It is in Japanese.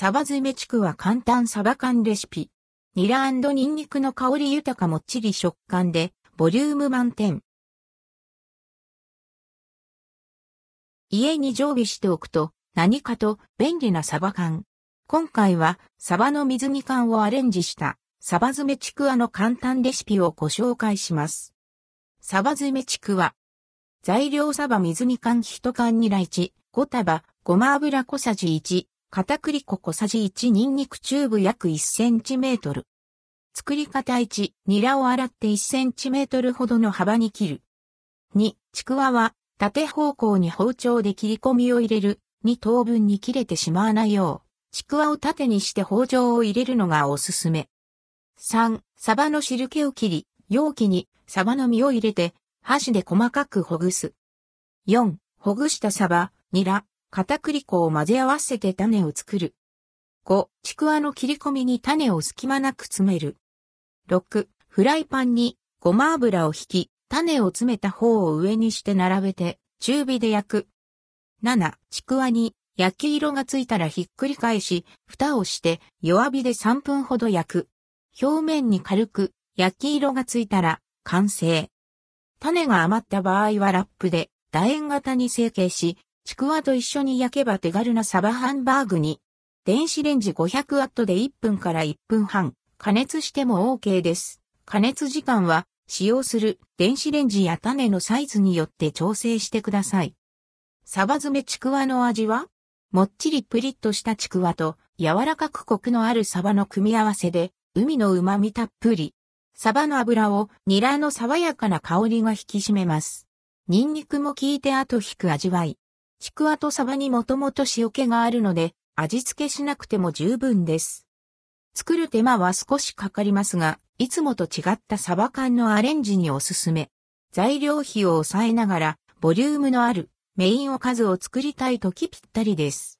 サバ詰めちくわ簡単サバ缶レシピ。ニラニンニクの香り豊かもっちり食感で、ボリューム満点。家に常備しておくと、何かと便利なサバ缶。今回は、サバの水煮缶をアレンジした、サバ詰めちくわの簡単レシピをご紹介します。サバ詰めちくわ。材料サバ水煮缶1缶ニラ1、5束、ごま油小さじ1、片栗粉小さじ1ニンニクチューブ約1センチメートル。作り方1、ニラを洗って1センチメートルほどの幅に切る。2、ちくわは縦方向に包丁で切り込みを入れる。2等分に切れてしまわないよう、ちくわを縦にして包丁を入れるのがおすすめ。3、サバの汁気を切り、容器にサバの身を入れて、箸で細かくほぐす。4、ほぐしたサバ、ニラ、片栗粉を混ぜ合わせて種を作る。5、ちくわの切り込みに種を隙間なく詰める。6、フライパンにごま油を引き、種を詰めた方を上にして並べて中火で焼く。7、ちくわに焼き色がついたらひっくり返し、蓋をして弱火で3分ほど焼く。表面に軽く焼き色がついたら完成。種が余った場合はラップで楕円型に成形し、ちくわと一緒に焼けば手軽なサバハンバーグに。電子レンジ500ワットで1分から1分半、加熱しても OK です。加熱時間は使用する電子レンジや種のサイズによって調整してください。サバ詰めちくわの味は？もっちりプリッとしたちくわと柔らかくコクのあるサバの組み合わせで海の旨味たっぷり。サバの油をニラの爽やかな香りが引き締めます。ニンニクも効いて後引く味わい。ちくわとサバにもともと塩気があるので味付けしなくても十分です。作る手間は少しかかりますが、いつもと違ったサバ缶のアレンジにおすすめ。材料費を抑えながら、ボリュームのあるメインおかずを作りたいときぴったりです。